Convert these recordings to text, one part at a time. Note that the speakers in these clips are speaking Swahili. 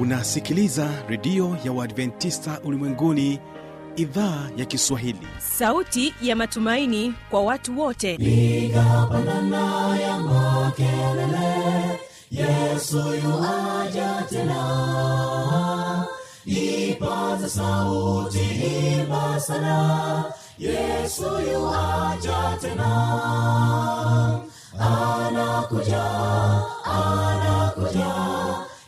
unasikiliza redio ya uadventista ulimwenguni idhaa ya kiswahili. Sauti ya matumaini kwa watu wote. Nigapandana ya makelele yesu yuaja tena. Ipaza sauti imba sana yesu yuaja tena. Anakuja anakuja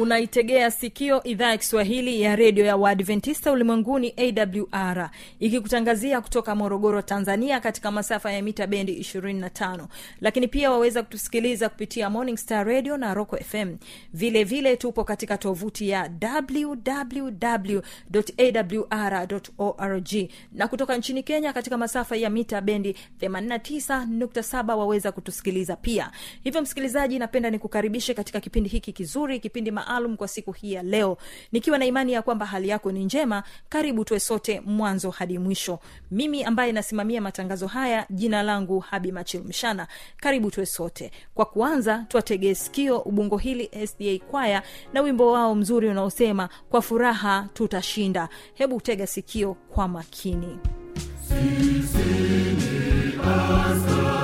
unaitegea sikio idhaa ya kiswahili ya redio ya waadventista ulimwenguni awr ikikutangazia kutoka morogoro tanzania katika masafa ya mita bendi 25 lakini pia waweza kutusikiliza kupitia morning star radio na roco fm vile vile tupo katika tovuti ya wwwawr org. Na kutoka nchini kenya katika masafa ya mita bendi 89.7 waweza kutusikiliza pia. Hivyo msikilizaji napenda nikukaribishe katika kipindi hiki kizuri kipindi maalum kwa siku hii ya leo. Nikiwa na imani ya kwamba hali yako ni njema karibu tuwe sote mwanzo hadi mwisho. Mimi ambaye nasimamia matangazo haya jina langu habi machil mshana. Karibu tuwe sote. Kwa kuanza twategee sikio ubungo hili sda kwaya na wimbo wao mzuri unaosema kwa furaha tutashinda. Hebu tega sikio kwa makini. Kwa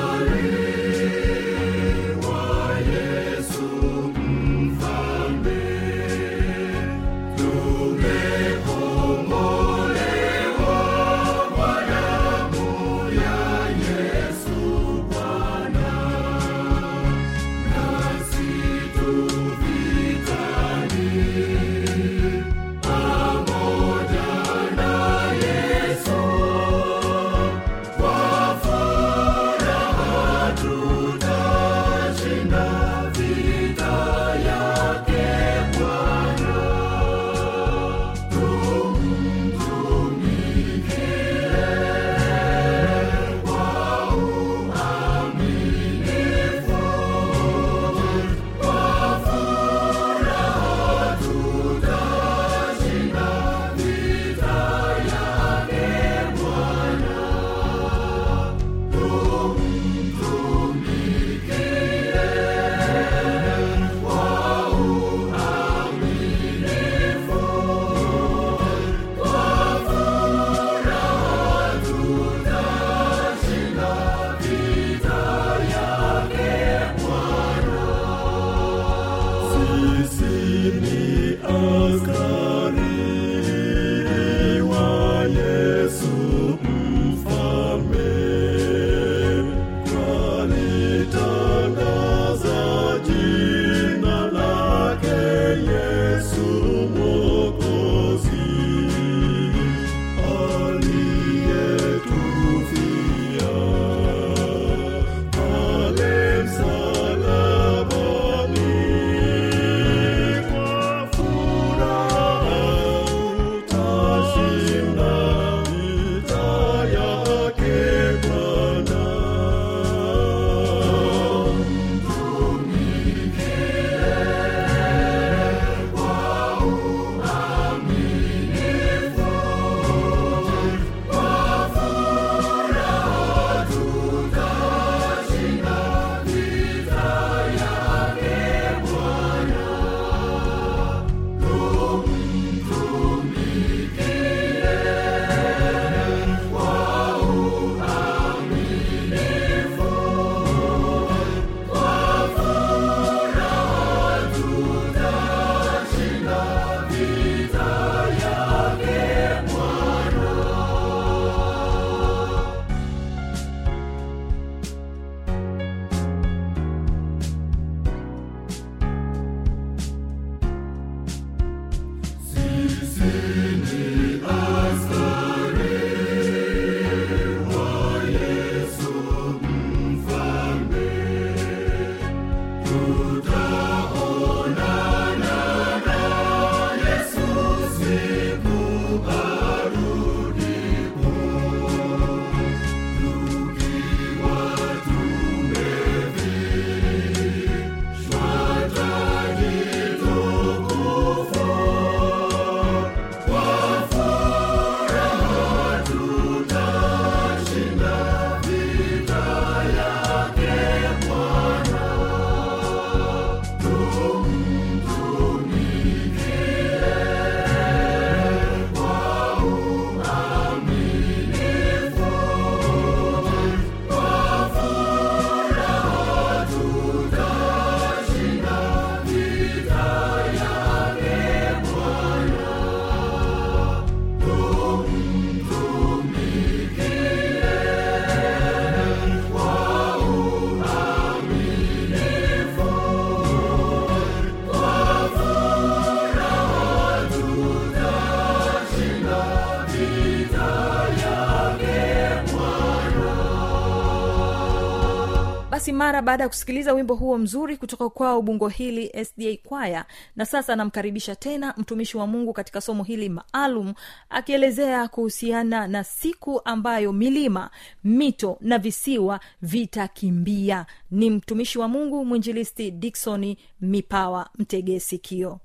baada ya kusikiliza wimbo huo mzuri kutoka kwao bungo hili sda kwaya na sasa anamkaribisha tena mtumishi wa mungu katika somo hili maalum akielezea kuhusiana na siku ambayo milima mito na visiwa vitakimbia. Ni mtumishi wa mungu mwinjilisti diksoni mipawa mtegee sikio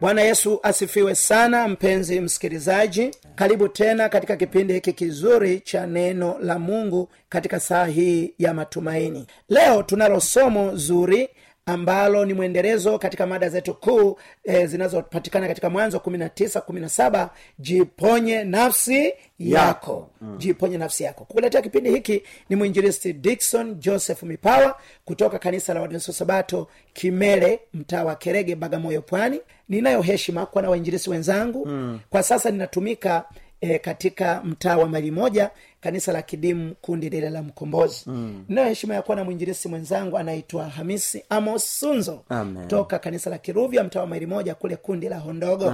bwana yesu asifiwe sana mpenzi msikilizaji. Karibu tena katika kipindi hiki kizuri cha neno la mungu katika saa hii ya matumaini. Leo tunalo somo zuri ambalo ni mwendelezo katika mada zetu kuu e, zinazopatikana katika mwanzo 19 17 jiponye nafsi yako. Mm. jiponye nafsi yako. Kukuletea kipindi hiki ni mwinjilisti dikson joseph mipawa kutoka kanisa la wadventista sabato kimele mtaa wa kerege bagamoyo pwani. Ninayo heshima kuwa na wainjilisti wenzangu. Mm. kwa sasa ninatumika e, katika mtaa wa mali moja kanisa la kidimu kundi lile la mkombozi mm. nayo heshima ya kuwa na mwinjirisi mwenzangu anaitwa hamisi amos sunzo Amen. toka kanisa la kiruvya mtaa wa maili moja kule kundi la hondogo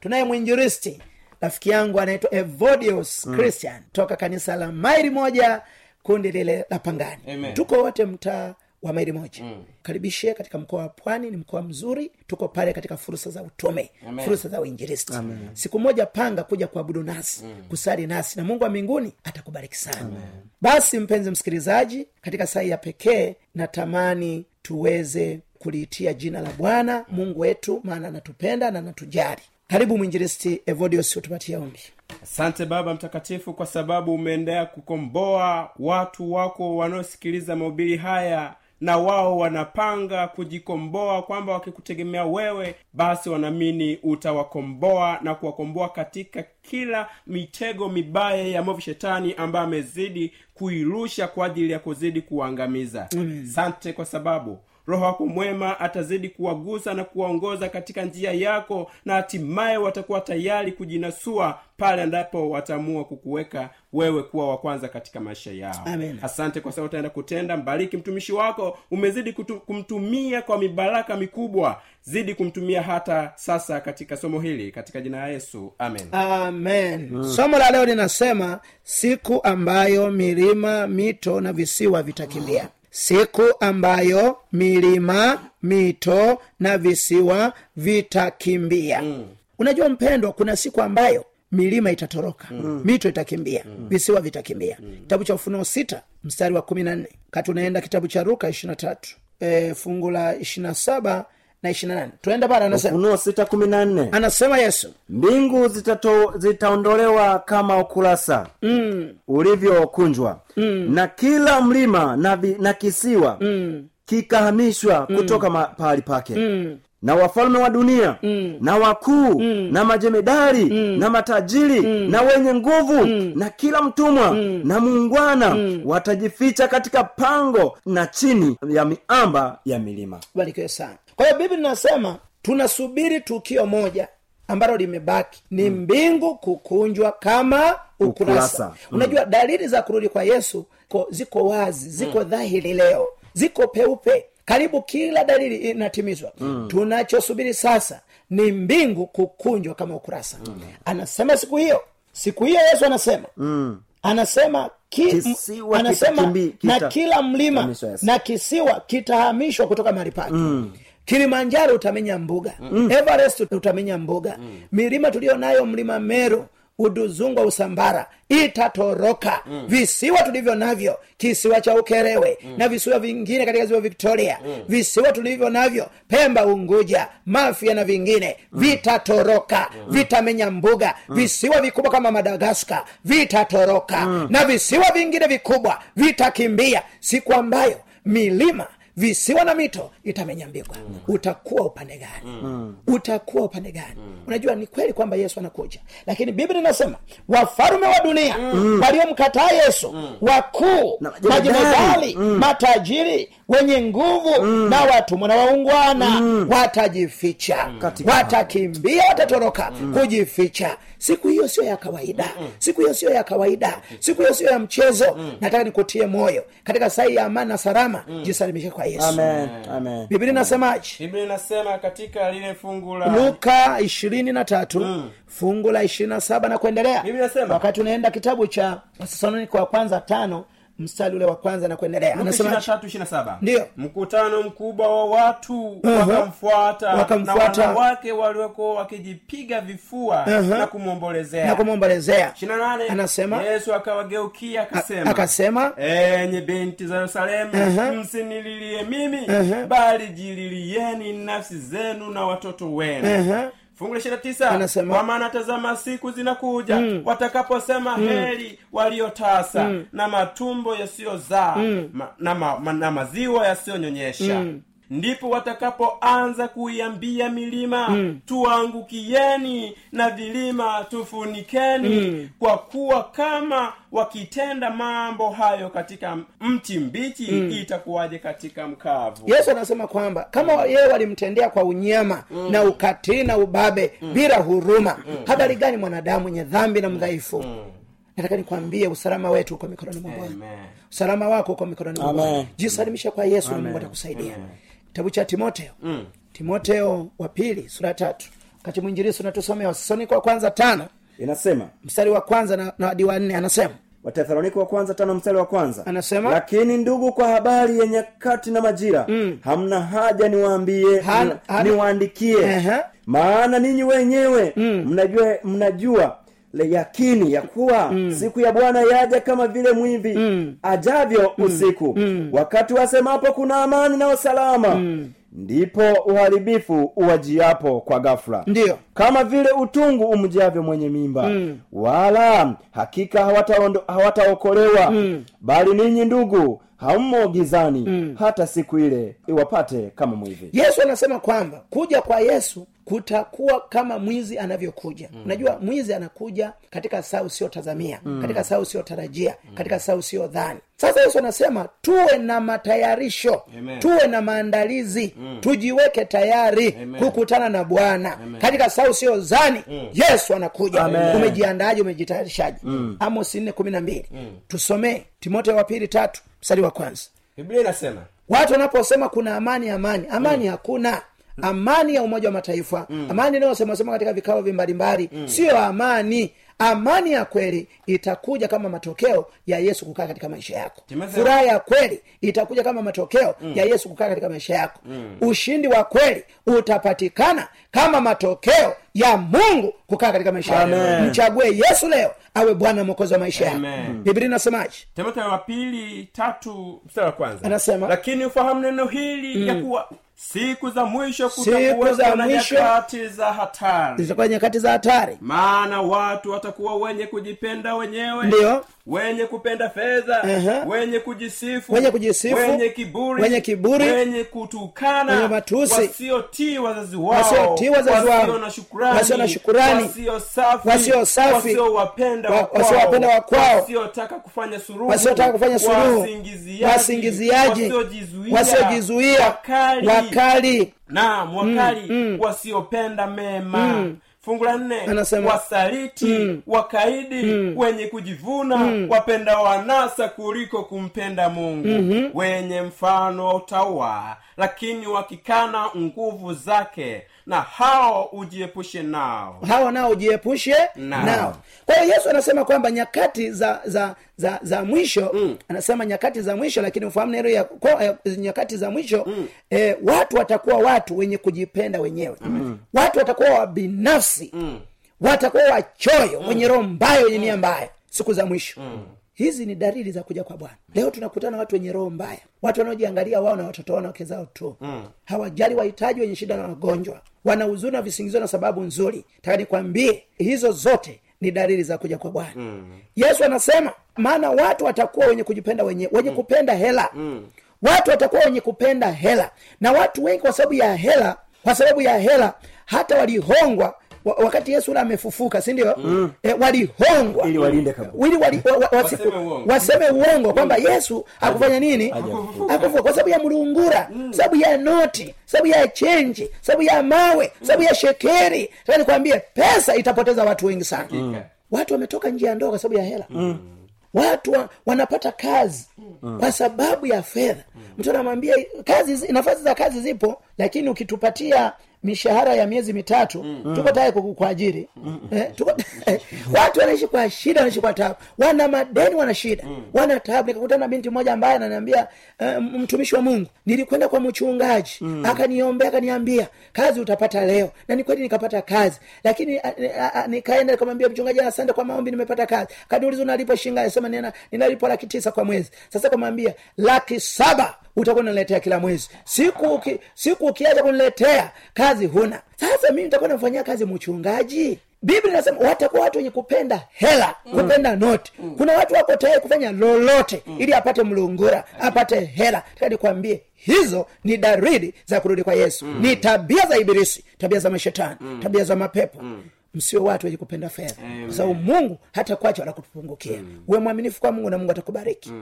tunaye mwinjiristi rafiki yangu anaitwa evodius mm. christian toka kanisa la maili moja kundi lile la pangani Amen. tuko wote mtaa wa maili moja mm. karibishe katika mkoa wa pwani ni mkoa mzuri tuko pale katika fursa za utume Amen. fursa za uinjilisti siku moja panga kuja kuabudu nasi mm. kusali nasi na mungu wa mbinguni atakubariki sana Amen. basi mpenzi msikilizaji katika saa ya pekee natamani tuweze kuliitia jina la bwana mungu wetu maana anatupenda na anatujali karibu mwinjilisti evodios utupatie ombi asante baba mtakatifu kwa sababu umeendelea kukomboa watu wako wanaosikiliza mahubiri haya na wao wanapanga kujikomboa kwamba wakikutegemea wewe basi wanaamini utawakomboa na kuwakomboa katika kila mitego mibaya ya movu shetani ambaye amezidi kuirusha kwa ajili ya kuzidi kuwaangamiza. Asante kwa sababu roho wako mwema atazidi kuwagusa na kuwaongoza katika njia yako na hatimaye watakuwa tayari kujinasua pale ambapo wataamua kukuweka wewe kuwa wa kwanza katika maisha yao. Amen. asante kwa sababu utaenda kutenda. Mbariki mtumishi wako. Umezidi kutu, kumtumia kwa mibaraka mikubwa. Zidi kumtumia hata sasa katika somo hili katika jina la yesu. Amen. Amen. Mm. somo la leo linasema siku ambayo milima mito na visiwa vitakimbia siku ambayo milima mito na visiwa vitakimbia mm. unajua mpendwa kuna siku ambayo milima itatoroka mm. mito itakimbia mm. visiwa vitakimbia mm. kitabu cha ufunuo sita mstari wa kumi na nne kati unaenda kitabu cha ruka ishirina tatu e, fungu la ishirina saba na ishirina nane anasema sita kumi na nne anasema yesu mbingu zitato, zitaondolewa kama ukurasa mm. ulivyokunjwa mm. na kila mlima na, vi, na kisiwa mm. kikahamishwa mm. kutoka pahali pake mm na wafalme wa dunia mm. na wakuu mm. na majemedari mm. na matajiri mm. na wenye nguvu mm. na kila mtumwa mm. na muungwana mm. watajificha katika pango na chini ya miamba ya milima barikiwe sana kwa hiyo biblia inasema tunasubiri tukio moja ambalo limebaki. Ni mbingu kukunjwa kama ukurasa, Ukurasa. Mm. unajua dalili za kurudi kwa yesu ko, ziko wazi ziko dhahiri leo ziko peupe. Karibu kila dalili inatimizwa. Mm. tunachosubiri sasa ni mbingu kukunjwa kama ukurasa. Mm. anasema siku hiyo siku hiyo yesu anasema. Mm. anasema ki, anasema kitakimbi- na kita- kila mlima na kisiwa kitahamishwa kutoka mahali pake. Mm kilimanjaro utamenya mbuga mm. everest utamenya mbuga mm. milima tuliyo nayo mlima meru uduzungwa usambara itatoroka mm. visiwa tulivyo navyo kisiwa cha ukerewe mm. na visiwa vingine katika ziwa victoria mm. visiwa tulivyo navyo pemba unguja mafia na vingine mm. vitatoroka mm. vitamenya mbuga mm. visiwa vikubwa kama madagaskar vitatoroka mm. na visiwa vingine vikubwa vitakimbia siku ambayo milima visiwa na mito itamenya mbigwa mm. utakuwa upande gani mm. utakuwa upande gani mm. unajua ni kweli kwamba yesu anakuja lakini biblia inasema wafalume wa dunia mm. waliomkataa yesu mm. wakuu majemadari. mm. matajiri wenye nguvu mm. na watumwa na waungwana mm. watajificha Katika- watakimbia watatoroka mm. kujificha siku hiyo sio ya kawaida mm. siku hiyo sio ya kawaida siku hiyo sio ya mchezo mm. nataka nikutie moyo katika sai ya amani na salama mm. jisalimishe kwa yesu. Amen. Amen. Biblia inasemaje? Biblia inasema katika lile fungu la luka ishirini ishirini na tatu fungu la ishirini na saba na kuendelea. Biblia inasema- wakati unaenda kitabu cha wathesalonike wa kwanza tano mstari ule wa kwanza na kuendelea anasema 23, 27. Ndiyo. mkutano mkubwa wa watu Aha. wakamfuata Wakamfuata. na wanawake waliokuwa wakijipiga vifua na kumwombolezea na kumwombolezea Anasema- yesu akawageukia akasema akasema enye binti za yerusalemu Aha. msinililie mimi Aha. bali jililieni nafsi zenu na watoto wenu Aha. Fungu la ishirini na tisa. Anasema- kwa maana tazama siku zinakuja watakaposema heri waliotasa na matumbo yasiyozaa ma, na, ma, ma, na maziwa yasiyonyonyesha ndipo watakapoanza kuiambia milima tuangukieni na vilima tufunikeni kwa kuwa kama wakitenda mambo hayo katika mti mbichi itakuwaje katika mkavu? Yesu anasema kwamba kama yeye walimtendea kwa unyama na ukatili na ubabe bila huruma habari gani mwanadamu mwenye dhambi na mdhaifu? Nataka nikwambie usalama wetu uko mikononi mwa bwana. Usalama wako uko mikononi mwa bwana. Jisalimisha kwa yesu na mungu atakusaidia kitabu cha timoteo timoteo wa pili sura ya tatu. Wakati mwinjirisi unatusomea wathesalonike wa kwanza tano. Inasema mstari wa kwanza na, na hadi wa nne anasema. Watesalonike wa kwanza tano mstari wa kwanza. Anasema? lakini ndugu kwa habari ya nyakati na majira hamna haja niwaambie niwaandikie. Maana ninyi wenyewe mnajua mnajua le yakini ya kuwa siku ya bwana yaja kama vile mwivi ajavyo usiku. Wakati wasemapo kuna amani na usalama ndipo uharibifu uwajiapo kwa gafula Ndiyo. kama vile utungu umjavyo mwenye mimba. Wala hakika hawataokolewa. Bali ninyi ndugu hammo gizani hata siku ile iwapate kama mwivi yesu anasema kwamba kuja kwa yesu kutakuwa kama mwizi anavyokuja mm. unajua mwizi anakuja katika saa usiyotazamia mm. katika saa usiyotarajia mm. katika saa usiyodhani sasa yesu anasema tuwe na matayarisho Amen. tuwe na maandalizi mm. tujiweke tayari Amen. kukutana na bwana katika saa usiyozani mm. yesu anakuja Amen. umejiandaje umejitayarishaje mm. amos nne kumi na mbili tusomee timoteo wa pili tatu mstari wa kwanza biblia inasema watu wanaposema kuna amani amani amani hakuna amani ya umoja wa mataifa. Amani inayosemasema katika vikao vi mm. siyo amani. Amani ya kweli itakuja kama matokeo ya yesu kukaa katika maisha yako. Furaha ya kweli itakuja kama matokeo ya yesu kukaa katika maisha yako. Ushindi wa kweli utapatikana kama matokeo ya mungu kukaa katika maisha yako. Mchague yesu leo awe bwana mwokozi wa maisha yako. Biblia inasemaje? Timotheo wa pili tatu mstari wa kwanza. Anasema- lakini ufahamu neno hili ya kuwa siku za mwisho kutakuwa na nyakati za hatari. zitakuwa nyakati za hatari. Maana watu watakuwa wenye kujipenda wenyewe. Ndiyo. Wenye kupenda fedha Aha. wenye kujisifu Wenye kujisifu, wenye kiburi wenye kiburi, wenye kutukana wenye matusi, wasiotii wazazi wao wasiotii wazazi wao, wasio na shukurani wasio na shukurani, wasio safi wasio safi, wasiowapenda wa- wasiowapenda wakwao, wasiotaka kufanya suruhu wasiotaka kufanya suruhu wasingiziaji, wasiojizuia, wakali, wakali. Naam wakali wasiopenda mema fungu la nne Anasema- wasaliti wakaidi wenye kujivuna wapenda wanasa kuliko kumpenda mungu. Wenye mfano wa utaua lakini wakikana nguvu zake na hao ujiepushe nao hao nao ujiepushe Nao. nao kwa hiyo yesu anasema kwamba nyakati za za za za mwisho mm. anasema nyakati za mwisho lakini ufahamu neno ya kwa, eh, nyakati za mwisho mm. eh, watu watakuwa watu wenye kujipenda wenyewe mm. watu watakuwa wabinafsi mm. watakuwa wachoyo mm. wenye roho mbaya wenye nia mbaya siku za mwisho mm hizi ni dalili za kuja kwa bwana leo tunakutana watu wenye roho mbaya watu wanaojiangalia wao na watoto wao na wake zao tu mm. hawajali wahitaji wenye shida na wagonjwa wanahuzuna na visingizio na sababu nzuri taka nikwambie hizo zote ni dalili za kuja kwa bwana mm. yesu anasema maana watu watakuwa wenye kujipenda wenyewe wenye mm. kupenda hela mm. watu watakuwa wenye kupenda hela na watu wengi kwa sababu ya hela kwa sababu ya hela hata walihongwa wa- wakati yesu ule amefufuka sindio mm. e, walihongwa. Ili walinde ili wali, wa, wa, wasiku, Waseme uongo. kwamba yesu akufanya nini? Hakufufuka. kwa sababu ya mlungura sababu ya noti sababu ya chenji sababu ya mawe sababu ya shekeri. Taka nikwambie pesa itapoteza watu wengi sana. Mm. watu wametoka njia ya ndoa kwa sababu ya hela. Watu wa, wanapata kazi kwa sababu ya fedha. Mtu anamwambia kazi nafasi za kazi zipo lakini ukitupatia mishahara ya miezi mitatu tuko tayari kukuajiri mm. eh, tuko watu wanaishi kwa shida wanaishi kwa tabu wana madeni wana shida. Wana tabu nikakutana na binti mmoja ambaye ananiambia uh, mtumishi wa mungu nilikwenda kwa mchungaji. Akaniombea akaniambia kazi utapata leo. Na ni kweli nikapata kazi. Lakini nikaenda nikamwambia mchungaji asante kwa maombi nimepata kazi. Kaniuliza unalipo shinga sema ninalipo laki tisa kwa mwezi. Sasa kamwambia laki saba utakuwa unaniletea kila mwezi. Siku uki, siku ukiacha kuniletea kazi huna. Sasa mimi nitakuwa namfanyia kazi mchungaji? Biblia inasema watakuwa watu wenye kupenda hela kupenda noti. Kuna watu wako tayari kufanya lolote ili apate mlungura apate hela. Taka nikwambie hizo ni darili za kurudi kwa yesu. Ni tabia za ibilisi tabia za mashetani tabia za mapepo msio watu wenye kupenda fedha. Kwa sababu mungu hata kwacha wala kutupungukia. Uwe mwaminifu kwa mungu na mungu atakubariki.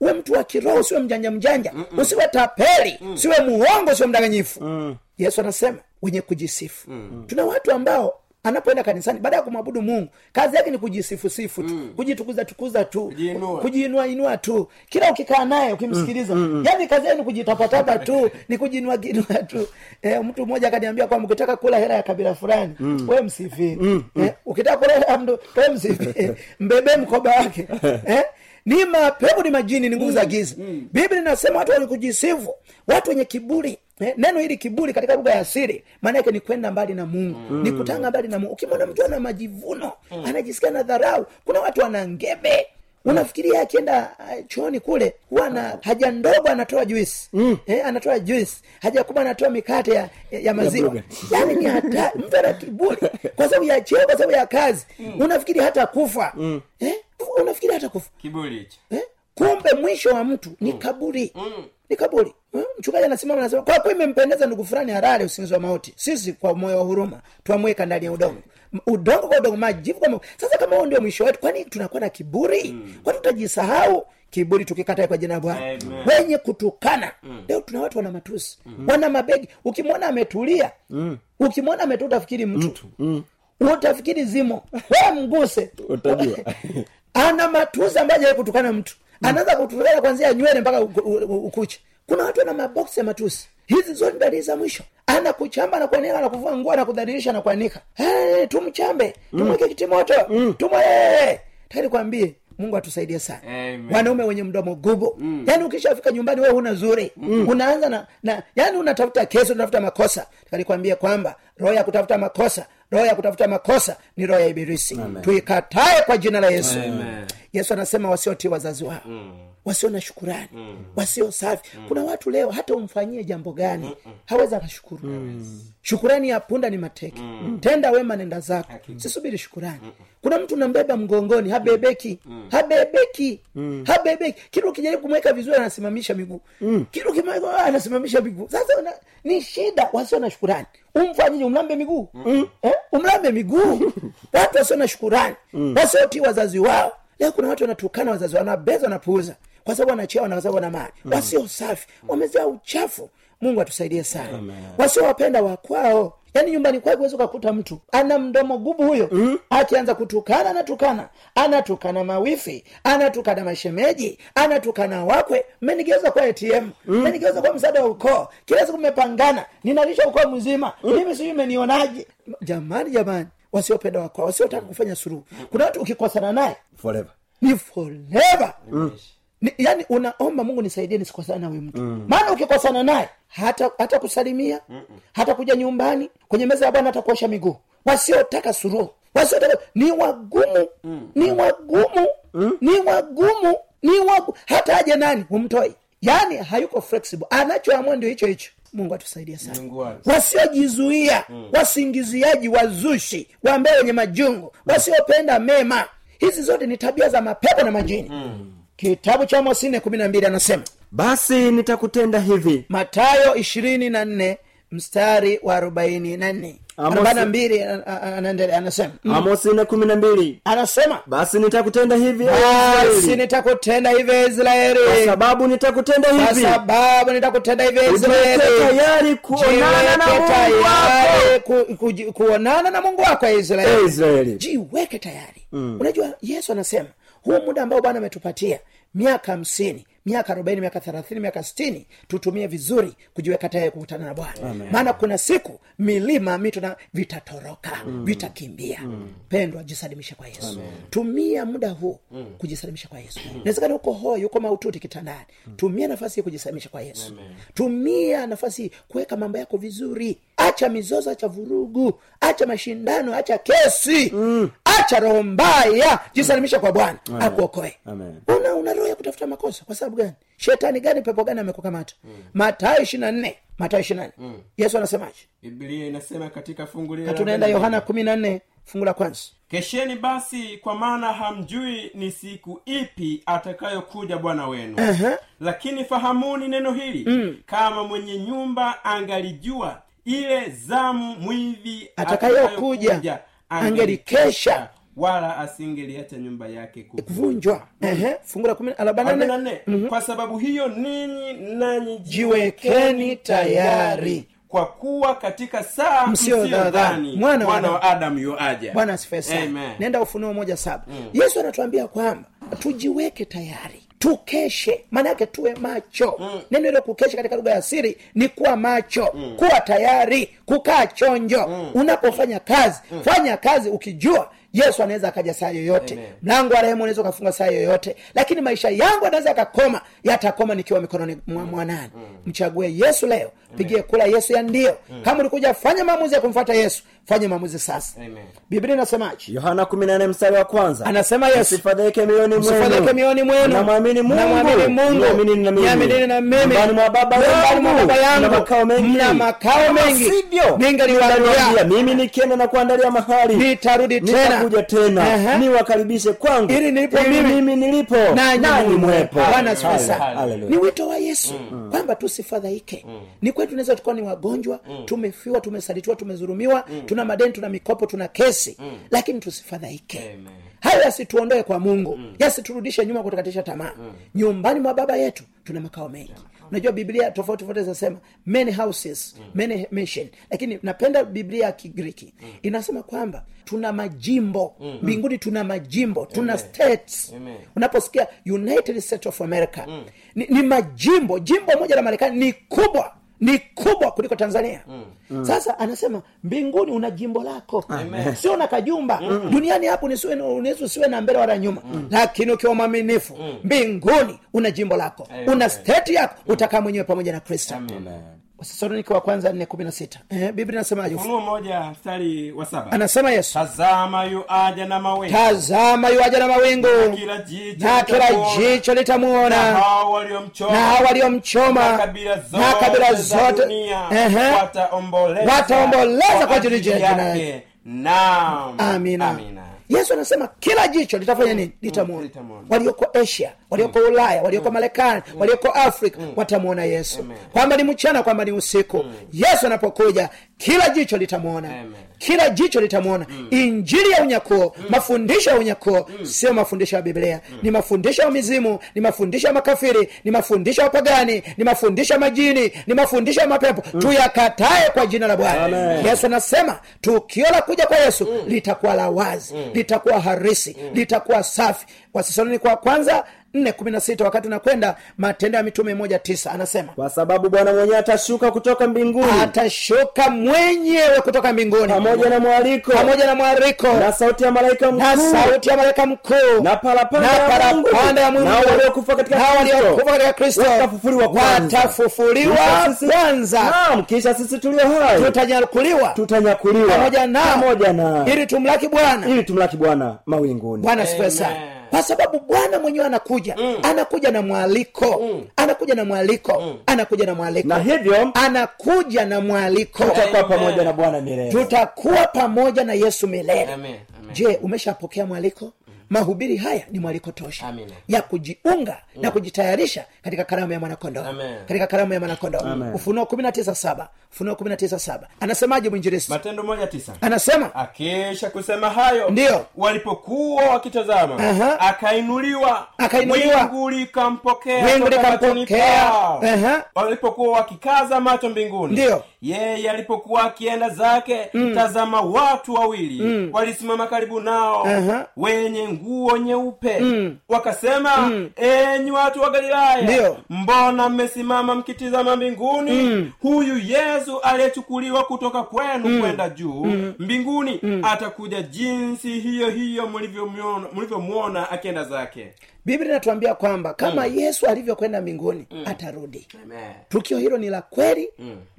Uwe mtu wa kiroho usiwe mjanja mjanja. Usiwe tapeli. Usiwe muongo usiwe mdanganyifu. Yesu anasema wenye kujisifu. Tuna watu ambao anapoenda kanisani baada ya kumwabudu mungu kazi yake ni kujisifusifu tu kujitukuza tukuza tu Kujiinua. inua tu. Kila ukikaa naye ukimsikiliza. Yani kazi yake ni kujitapatapa tu ni kujiinua inua tu. Eh, mtu mmoja akaniambia kwamba ukitaka kula hela ya kabila fulani we msifie eh, ukitaka kula hela ya mtu we msifie mbebee mkoba wake. Eh, ni mapepo ni majini ni nguvu za giza. biblia inasema watu wenye kujisifu watu wenye kiburi. Eh, neno hili kiburi katika lugha ya asili maana yake ni kwenda mbali na mungu ni kutanga mbali na mungu. Ukimwona mtu ana majivuno anajisikia na dharau kuna watu ana ngebe. Unafikiria akienda uh, chooni kule huwa na haja ndogo anatoa juisi mm. eh, anatoa juisi haja kubwa anatoa mikate ya, ya, maziwa. yaani ni hata mtu ana kiburi. Kwa sababu ya cheo kwa sababu ya kazi. Unafikiri hata kufa. Eh, unafikiri hata kufa kiburi hicho. Eh? kumbe mwisho wa mtu ni kaburi. Ni kaburi. Eh, mchungaji anasimama anasema kwa kuwa imempendeza ndugu fulani harare usinzi wa mauti. Sisi kwa moyo wa huruma twamweka ndani ya udongo. Udongo kwa udongo majivu kwa sasa kama huo ndio mwisho wetu kwani tunakuwa na kiburi? Kwani tutajisahau? Kiburi tukikatae kwa jina bwana. Wenye kutukana. Leo tuna watu wana matusi. Wana mabegi. Ukimwona ametulia ukimwona ametu utafikiri mtu. Utafikiri zimo. We mguse. Utajua. ana matuzi ambayo ajawai kutukana mtu. Anaweza kutukana kwanzia nywele mpaka ukucha kuna watu ana maboksi ya matusi. Hizi zote dalili za mwisho. Anakuchamba anakuanika anakuvua nguo anakudhalilisha anakuanika hey, tumchambe. Tumweke kitimoto. Tumwee. Tayari kwambie mungu atusaidie sana. Amen. wanaume wenye mdomo gubu. Mm. yaani ukishafika nyumbani wewe huna zuri. Mm. unaanza na, na yaani unatafuta kesi unatafuta makosa. Takalikwambia kwamba roho ya kutafuta makosa roho ya kutafuta makosa ni roho ya ibilisi. Tuikatae kwa jina la yesu. Amen. yesu anasema wasiotii wazazi wao wasio na shukurani wasio safi. Kuna watu leo hata umfanyie jambo gani hawezi akashukuru. Shukurani ya punda ni mateke. Tenda wema nenda zako. Sisubiri shukurani. Kuna mtu nambeba mgongoni habebeki. Habebeki. Habebeki. Kila ukijaribu kumweka vizuri anasimamisha miguu. Kila ukimweka anasimamisha miguu. Sasa una, ni shida wasio na shukurani umfanyije umlambe miguu? Eh? umlambe miguu. Watu wasio na shukurani. Wasiotii wazazi wao. Leo kuna watu wanatukana wazazi wanabeza wanapuuza. Kwa sababu wanachea na kwa sababu wana mali. Wasio safi. Wamezaa uchafu. Mungu atusaidie sana. Wasiowapenda wakwao yaani nyumbani kwake huwezi ukakuta mtu. Ana mdomo gubu huyo. Mm. akianza kutukana anatukana anatukana mawifi anatukana mashemeji anatukana wakwe. Mmenigeuza kwa atm mmenigeuza kwa msaada wa ukoo. Kila siku mmepangana. Ninalisha ukoo mzima. Mimi sijui menionaje jamani jamani. Wasiopenda wakwao wasiotaka kufanya suruhu kuna watu ukikosana naye forever. ni forever ni, yani unaomba mungu nisaidie nisikosana na huyu mtu maana ukikosana naye hata hata kusalimia hata kuja nyumbani kwenye meza ya bwana hata kuosha miguu. Wasiotaka suruhu wasiotaka ni wagumu. Ni wagumu. Ni wagumu. Ni wagumu hata aje nani humtoi. Yaani hayuko flexible. Anachoamua ndio hicho hicho. Mungu atusaidie sana. Wasiojizuia. Mm. wasingiziaji wazushi. Waambao wenye majungu. Wasiopenda mema. Hizi zote ni tabia za mapepo na majini kitabu cha mosi nne kumi na mbili anasema basi nitakutenda hivi. Matayo ishirini na nne mstari wa arobaini na nne. Arobaini na mbili anaendelea anasema. Mm. amosi nne kumi na mbili. Anasema basi nitakutenda hivi basi nitakutenda hivi kwa israeli. Sababu nitakutenda kwa hivi. sababu nitakutenda hivi israeli. tayari kuonana na mungu wako. tayari ku, ku, kuonana na mungu wako israeli. Israeli. Jiweke tayari. Mm. unajua yesu anasema huu muda ambao bwana ametupatia miaka hamsini miaka arobaini miaka thelathini miaka sitini tutumie vizuri kujiweka tayari kukutana na bwana. Maana kuna siku milima mito na vitatoroka vitakimbia. Pendwa jisalimishe kwa yesu. Tumia muda huu kujisalimisha kwa yesu. Nawezekana uko hoi uko maututi kitandani. Tumia nafasi hii kujisalimisha kwa yesu. Tumia nafasi kuweka mambo yako vizuri. Acha mizozo acha vurugu acha mashindano acha kesi acha roho mbaya. Jisalimisha kwa bwana. Akuokoe. Una una roho ya kutafuta makosa kwa sababu gani? Shetani gani pepo gani amekukamata? Matayo ishiri na nne. Matayo ishiri na nne. Yesu anasemaje? Biblia inasema katika fungu lile tunaenda yohana kumi na nne. fungu la kwanza. Kesheni basi kwa maana hamjui ni siku ipi atakayokuja bwana wenu. Aha. lakini fahamuni neno hili. Kama mwenye nyumba angalijua ile zamu mwivi Atakayokuja, angelikesha, wala asingeliacha nyumba yake kuvunjwa. Ehe, fungu la kumi arobaini na nne nne kwa sababu hiyo ninyi nanyi jiwekeni tayari. kwa kuwa katika saa msiyodhani Mwana wa mwana wa adamu yuaja. bwana asifiwe sana. Nenda ufunuo moja saba. Yesu anatuambia kwamba tujiweke tayari tukeshe. Maanake tuwe macho. Mm. neno ile kukesha katika lugha ya siri ni kuwa macho. Mm. kuwa tayari kukaa chonjo. Mm. unapofanya kazi mm. fanya kazi ukijua yesu anaweza akaja saa yoyote. Mlango wa rehemu unaweza ukafunga saa yoyote. Lakini maisha yangu anaweza yakakoma yatakoma nikiwa mikononi mwa mwanani mchague yesu leo. Pigie kula yesu ya ndio. Kama ulikuja fanya maamuzi ya kumfuata yesu fanye maamuzi sasa. Amen. biblia inasemaje? Yohana 14 mstari wa kwanza. Anasema yesu msifadhaike mioyoni mioni mwenu. Namwamini mungu. Niaminini na mimi. Niaminini na mimi. Nyumbani mwa baba yangu. Mna makao mengi. mna makao mengi. ningaliwaambia. ningaliwaambia, mimi nikienda na kuandalia mahali nitarudi tena. Nitakuja tena. Niwakaribishe kwangu. Ili nilipo mimi. mimi nilipo. nanyi mwepo. Bwana sana. ni wito wa yesu kwamba tusifadhaike. Ni kweli tunaweza tukawa ni wagonjwa tumefiwa tumesalitiwa tumezurumiwa tuna madeni tuna mikopo tuna kesi. Lakini tusifadhaike. Hayo yasituondoe kwa mungu. Yasiturudishe nyuma kutukatisha tamaa. Nyumbani mwa baba yetu tuna makao mengi. Unajua biblia tofauti tofauti zinasema many houses many mission. Lakini napenda biblia ya kigiriki. Inasema kwamba tuna majimbo. Mbinguni tuna majimbo tuna states. Amen. unaposikia united states of america ni, ni majimbo. Jimbo moja la marekani ni kubwa ni kubwa kuliko tanzania. Mm. sasa anasema mbinguni una jimbo lako. Sio na kajumba. Duniani hapo unaweza usiwe na mbele wala nyuma. Lakini ukiwa mwaminifu mbinguni una jimbo lako. Una steti yako. Utakaa mwenyewe pamoja na kristo wathesalonike wa kwanza nne kumi na sita. Eh, biblia inasemaje ufunuo moja mstari wa saba. Anasema yesu. Tazama yu aja na mawingu tazama na mawingu kila jicho na kila litamuona, jicho litamuona na hao waliomchoma. Na kabila zote, wataomboleza kwa ajili ya jina yake. naam. Amina. yesu anasema kila jicho litafanya nini? Litamuona. litamwona. walioko asia walioko ulaya walioko marekani walioko afrika watamwona yesu. Kwamba ni mchana kwamba ni usiku. Yesu anapokuja kila jicho litamwona. Kila jicho litamwona. Injili ya unyakuo mafundisho ya unyakuo sio mafundisho ya biblia. Ni mafundisho ya mizimu ni mafundisho ya makafiri ni mafundisho ya wapagani ni mafundisho ya majini ni mafundisho ya mapepo. Tuyakatae kwa jina la bwana. Yesu anasema tukio la kuja kwa yesu litakuwa la wazi litakuwa harisi litakuwa safi. Wathesalonike wa kwanza nne kumi na sita wakati nakwenda matendo ya mitume moja tisa anasema kwa sababu bwana mwenyewe atashuka kutoka mbinguni. Atashuka mwenyewe kutoka mbinguni. Pamoja na mwaliko. Pamoja na mwaliko. Na sauti ya malaika na sauti ya malaika mkuu. Na parapanda ya Mungu. parapanda ya Mungu. Nao waliokufa katika Kristo. waliokufa katika kristo. Watafufuliwa kwanza. watafufuliwa Kisha sisi- kwanza. Naam kisha sisi tulio hai. Tutanyakuliwa. Tutanyakuliwa. Pamoja nao pamoja na ili tumlaki bwana. Ili tumlaki bwana mawinguni. Bwana sifiwe sana kwa sababu bwana mwenyewe anakuja. Anakuja na mwaliko. Anakuja na mwaliko. Anakuja na mwaliko. Na hivyo anakuja na mwaliko. tutakuwa pamoja na bwana milele. Tutakuwa pamoja na yesu milele. Je umeshapokea mwaliko mahubiri haya ni mwaliko tosha ya kujiunga na kujitayarisha katika karamu ya mwanakondoo katika karamu ya mwanakondoo ufunuo kumi na tisa saba. Ufunuo kumi na tisa saba. Anasemaje mwinjirisi matendo moja tisa. Anasema akisha kusema hayo Ndiyo. walipokuwa wakitazama Aha. akainuliwa. Akainuliwa. wingu likampokea Wingu likampokea. walipokuwa wakikaza macho mbinguni Ndiyo. Yeye alipokuwa akienda zake tazama watu wawili walisimama karibu nao Aha. wenye nguo nyeupe. Wakasema enyi watu wa galilaya Ndiyo. mbona mmesimama mkitizama mbinguni? Huyu yesu aliyechukuliwa kutoka kwenu kwenda juu mbinguni atakuja jinsi hiyo hiyo mlivyomwona akienda zake biblia inatuambia kwamba kama yesu alivyokwenda mbinguni atarudi. Amen. tukio hilo ni la kweli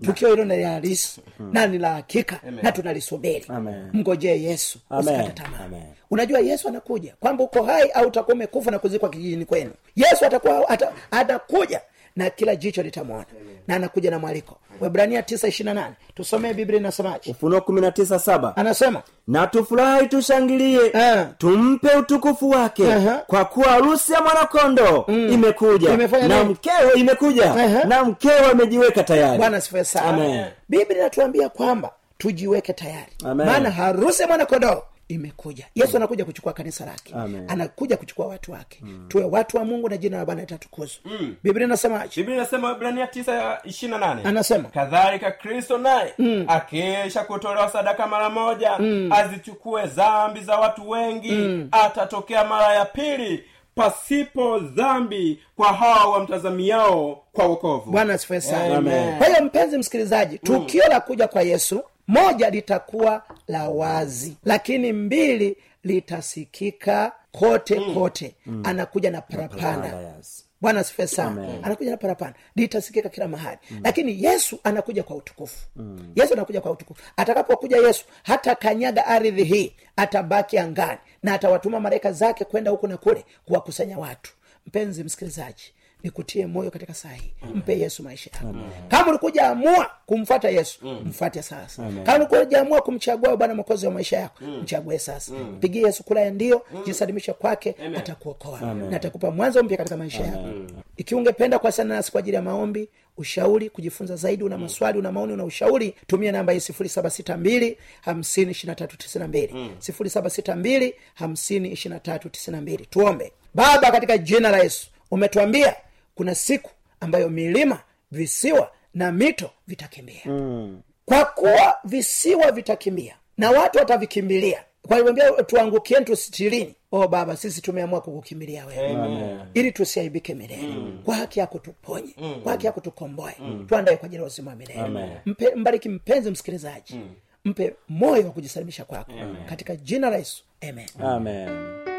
tukio hilo ni la halisi na ni la hakika na tunalisubiri. Mgojee mngojee yesu Amen. usikate tamaa. Unajua yesu anakuja. Kwamba uko hai au utakuwa umekufa na kuzikwa kijijini kwenu. Yesu atakuwa ata, atakuja na kila jicho litamwona. Na anakuja na mwaliko. Webrania tisa ishirina nane. Tusomee biblia inasemaje? Ufunuo kumi na tisa saba. Anasema na tufurahi tushangilie uh. tumpe utukufu wake Aha. kwa kuwa harusi ya mwanakondo imekuja. Imefanya na mkewe imekuja. Aha. na mkewe amejiweka tayari. Bwana sifue sana. Biblia inatuambia kwamba tujiweke tayari. Maana harusi ya mwanakondoo imekuja. Yesu anakuja kuchukua kanisa lake. Amen. anakuja kuchukua watu wake. Tuwe watu wa mungu na jina la bwana litatukuzwa biblia inasemaje biblia inasema ibrania tisa ishirina nane. Anasema kadhalika kristo naye akisha kutolewa sadaka mara moja azichukue dhambi za watu wengi atatokea mara ya pili pasipo dhambi kwa hawa wamtazamiao kwa wokovu. Bwana asifiwe sana. Kwa hiyo mpenzi msikilizaji tukio la kuja kwa yesu moja litakuwa la wazi lakini mbili litasikika kote kote. Anakuja na parapanda bwana asifiwe sana. Anakuja na parapanda. Litasikika kila mahali. Lakini yesu anakuja kwa utukufu. Yesu anakuja kwa utukufu. Atakapokuja yesu hata kanyaga ardhi hii atabaki angani na atawatuma malaika zake kwenda huku na kule kuwakusanya watu. Mpenzi msikilizaji nikutie moyo katika saa hii mpe yesu maisha yako. Kama ulikuja amua kumfuata yesu mfate sasa. Kama ulikuja amua kumchagua bwana mwokozi wa maisha yako mchague sasa. Pigie yesu kula ya ndio jisalimishe kwake atakuokoa. Na atakupa mwanzo mpya katika maisha yako. Ikiwa ungependa kuwasiliana nasi kwa ajili ya maombi ushauri kujifunza zaidi una maswali una maoni una ushauri tumia namba hii sifuri saba sita mbili hamsini ishiri na tatu tisini na mbili. Sifuri saba sita mbili hamsini ishiri na tatu tisini na mbili. Tuombe. Baba katika jina la yesu umetuambia kuna siku ambayo milima visiwa na mito vitakimbia. Mm. kwa kuwa visiwa vitakimbia na watu watavikimbilia. Kwambia tuangukieni tusitilini o baba sisi tumeamua kukukimbilia wewe. Ili tusiaibike milele. Kwa haki yako tuponye. Kwa haki yako tukomboe. Tuandae kwa ajili ya uzima wa milele. Mpe, mbariki mpenzi msikilizaji. Mpe moyo wa kujisalimisha kwako. Katika jina la yesu. Amen. Amen